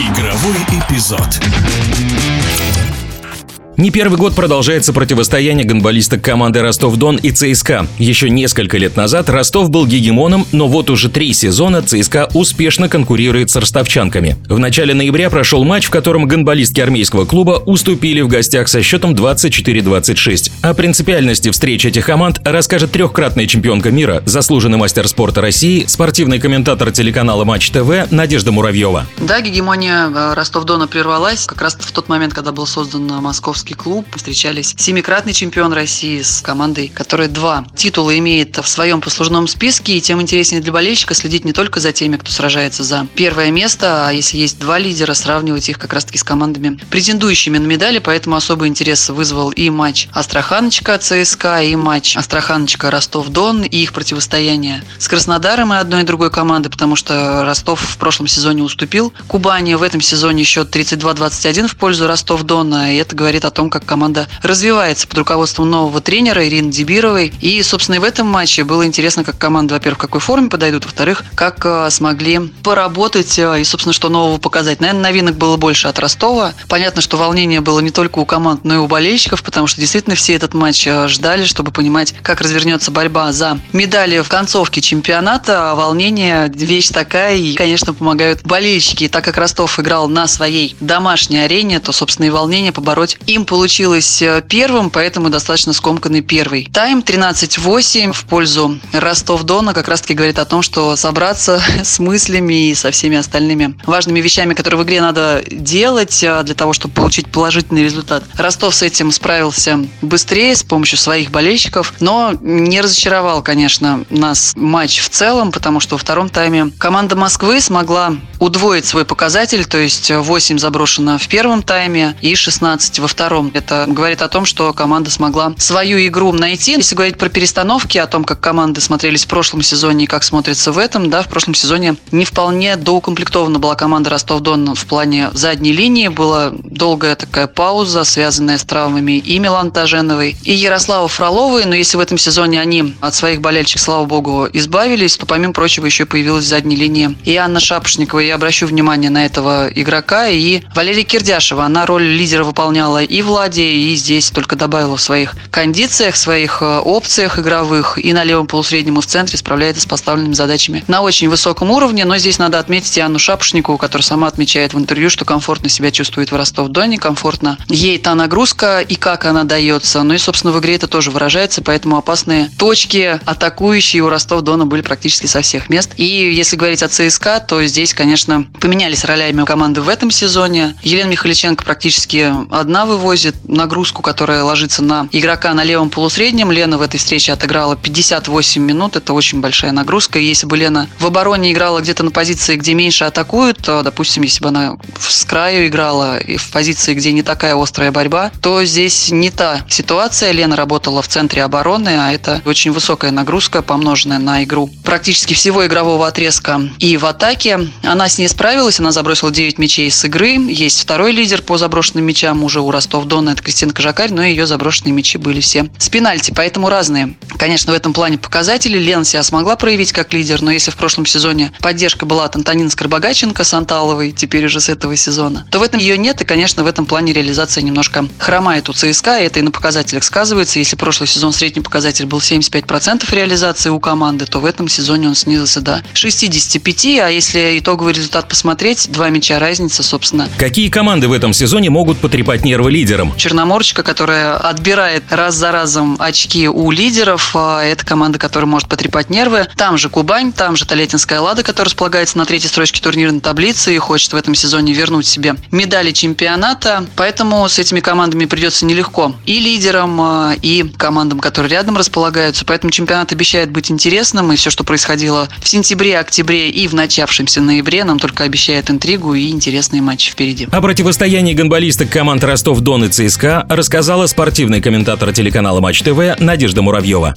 Игровой эпизод. Не первый год продолжается противостояние гонболисток команды Ростов-Дон и ЦСКА. Еще несколько лет назад Ростов был гегемоном, но вот уже три сезона ЦСКА успешно конкурирует с ростовчанками. В начале ноября прошел матч, в котором гонболистки армейского клуба уступили в гостях со счетом 24-26. О принципиальности встреч этих команд расскажет трехкратная чемпионка мира, заслуженный мастер спорта России, спортивный комментатор телеканала Матч ТВ Надежда Муравьева. Да, гегемония э, Ростов-Дона прервалась как раз в тот момент, когда был создан московский московский клуб. Встречались семикратный чемпион России с командой, которая два титула имеет в своем послужном списке. И тем интереснее для болельщика следить не только за теми, кто сражается за первое место, а если есть два лидера, сравнивать их как раз-таки с командами, претендующими на медали. Поэтому особый интерес вызвал и матч Астраханочка ЦСКА, и матч Астраханочка Ростов-Дон, и их противостояние с Краснодаром и одной и другой команды, потому что Ростов в прошлом сезоне уступил Кубани. В этом сезоне счет 32-21 в пользу Ростов-Дона. И это говорит о том, том, как команда развивается под руководством нового тренера Ирины Дебировой. И, собственно, и в этом матче было интересно, как команда, во-первых, в какой форме подойдут, во-вторых, как э, смогли поработать э, и, собственно, что нового показать. Наверное, новинок было больше от Ростова. Понятно, что волнение было не только у команд, но и у болельщиков, потому что действительно все этот матч э, ждали, чтобы понимать, как развернется борьба за медали в концовке чемпионата. А волнение – вещь такая, и, конечно, помогают болельщики. И так как Ростов играл на своей домашней арене, то, собственно, и волнение побороть им получилось э, первым, поэтому достаточно скомканный первый. Тайм 13-8 в пользу Ростов-Дона как раз-таки говорит о том, что собраться с мыслями и со всеми остальными важными вещами, которые в игре надо делать э, для того, чтобы получить положительный результат. Ростов с этим справился быстрее с помощью своих болельщиков, но не разочаровал, конечно, нас матч в целом, потому что во втором тайме команда Москвы смогла удвоить свой показатель, то есть 8 заброшено в первом тайме и 16 во втором втором. Это говорит о том, что команда смогла свою игру найти. Если говорить про перестановки, о том, как команды смотрелись в прошлом сезоне и как смотрятся в этом, да, в прошлом сезоне не вполне доукомплектована была команда Ростов-Дон в плане задней линии. Была долгая такая пауза, связанная с травмами и Милан Таженовой, и Ярослава Фроловой. Но если в этом сезоне они от своих болельщиков, слава богу, избавились, то помимо прочего еще появилась в задней линии и Анна Шапошникова. Я обращу внимание на этого игрока и Валерия Кирдяшева. Она роль лидера выполняла и в Владе, и здесь только добавила в своих кондициях, своих э, опциях игровых, и на левом полусреднем и в центре справляется с поставленными задачами на очень высоком уровне, но здесь надо отметить и Анну Шапошникову, которая сама отмечает в интервью, что комфортно себя чувствует в Ростов-Доне, комфортно ей та нагрузка и как она дается. Ну и, собственно, в игре это тоже выражается, поэтому опасные точки атакующие у Ростов-Дона были практически со всех мест. И если говорить о ЦСКА, то здесь, конечно, поменялись ролями команды в этом сезоне. Елена Михаличенко практически одна вывозит вывозит нагрузку, которая ложится на игрока на левом полусреднем. Лена в этой встрече отыграла 58 минут. Это очень большая нагрузка. И если бы Лена в обороне играла где-то на позиции, где меньше атакуют, то, допустим, если бы она с краю играла и в позиции, где не такая острая борьба, то здесь не та ситуация. Лена работала в центре обороны, а это очень высокая нагрузка, помноженная на игру практически всего игрового отрезка. И в атаке она с ней справилась, она забросила 9 мячей с игры. Есть второй лидер по заброшенным мячам уже у Ростов Дона это Кристина Кожакарь, но ее заброшенные мячи были все с пенальти, поэтому разные. Конечно, в этом плане показатели. Лена себя смогла проявить как лидер, но если в прошлом сезоне поддержка была от Антонины Скорбогаченко с Анталовой, теперь уже с этого сезона, то в этом ее нет, и, конечно, в этом плане реализация немножко хромает у ЦСКА, и это и на показателях сказывается. Если прошлый сезон средний показатель был 75% реализации у команды, то в этом сезоне он снизился до 65, а если итоговый результат посмотреть, два мяча разница, собственно. Какие команды в этом сезоне могут потрепать нервы лидера? Лидером. Черноморочка, которая отбирает раз за разом очки у лидеров. А, это команда, которая может потрепать нервы. Там же Кубань, там же Толетинская Лада, которая располагается на третьей строчке турнирной таблицы и хочет в этом сезоне вернуть себе медали чемпионата. Поэтому с этими командами придется нелегко. И лидерам, а, и командам, которые рядом располагаются. Поэтому чемпионат обещает быть интересным. И все, что происходило в сентябре, октябре и в начавшемся ноябре, нам только обещает интригу и интересные матчи впереди. О противостоянии гонболисток команд Ростов-Дон и ЦСКА рассказала спортивный комментатор телеканала Матч ТВ Надежда Муравьева.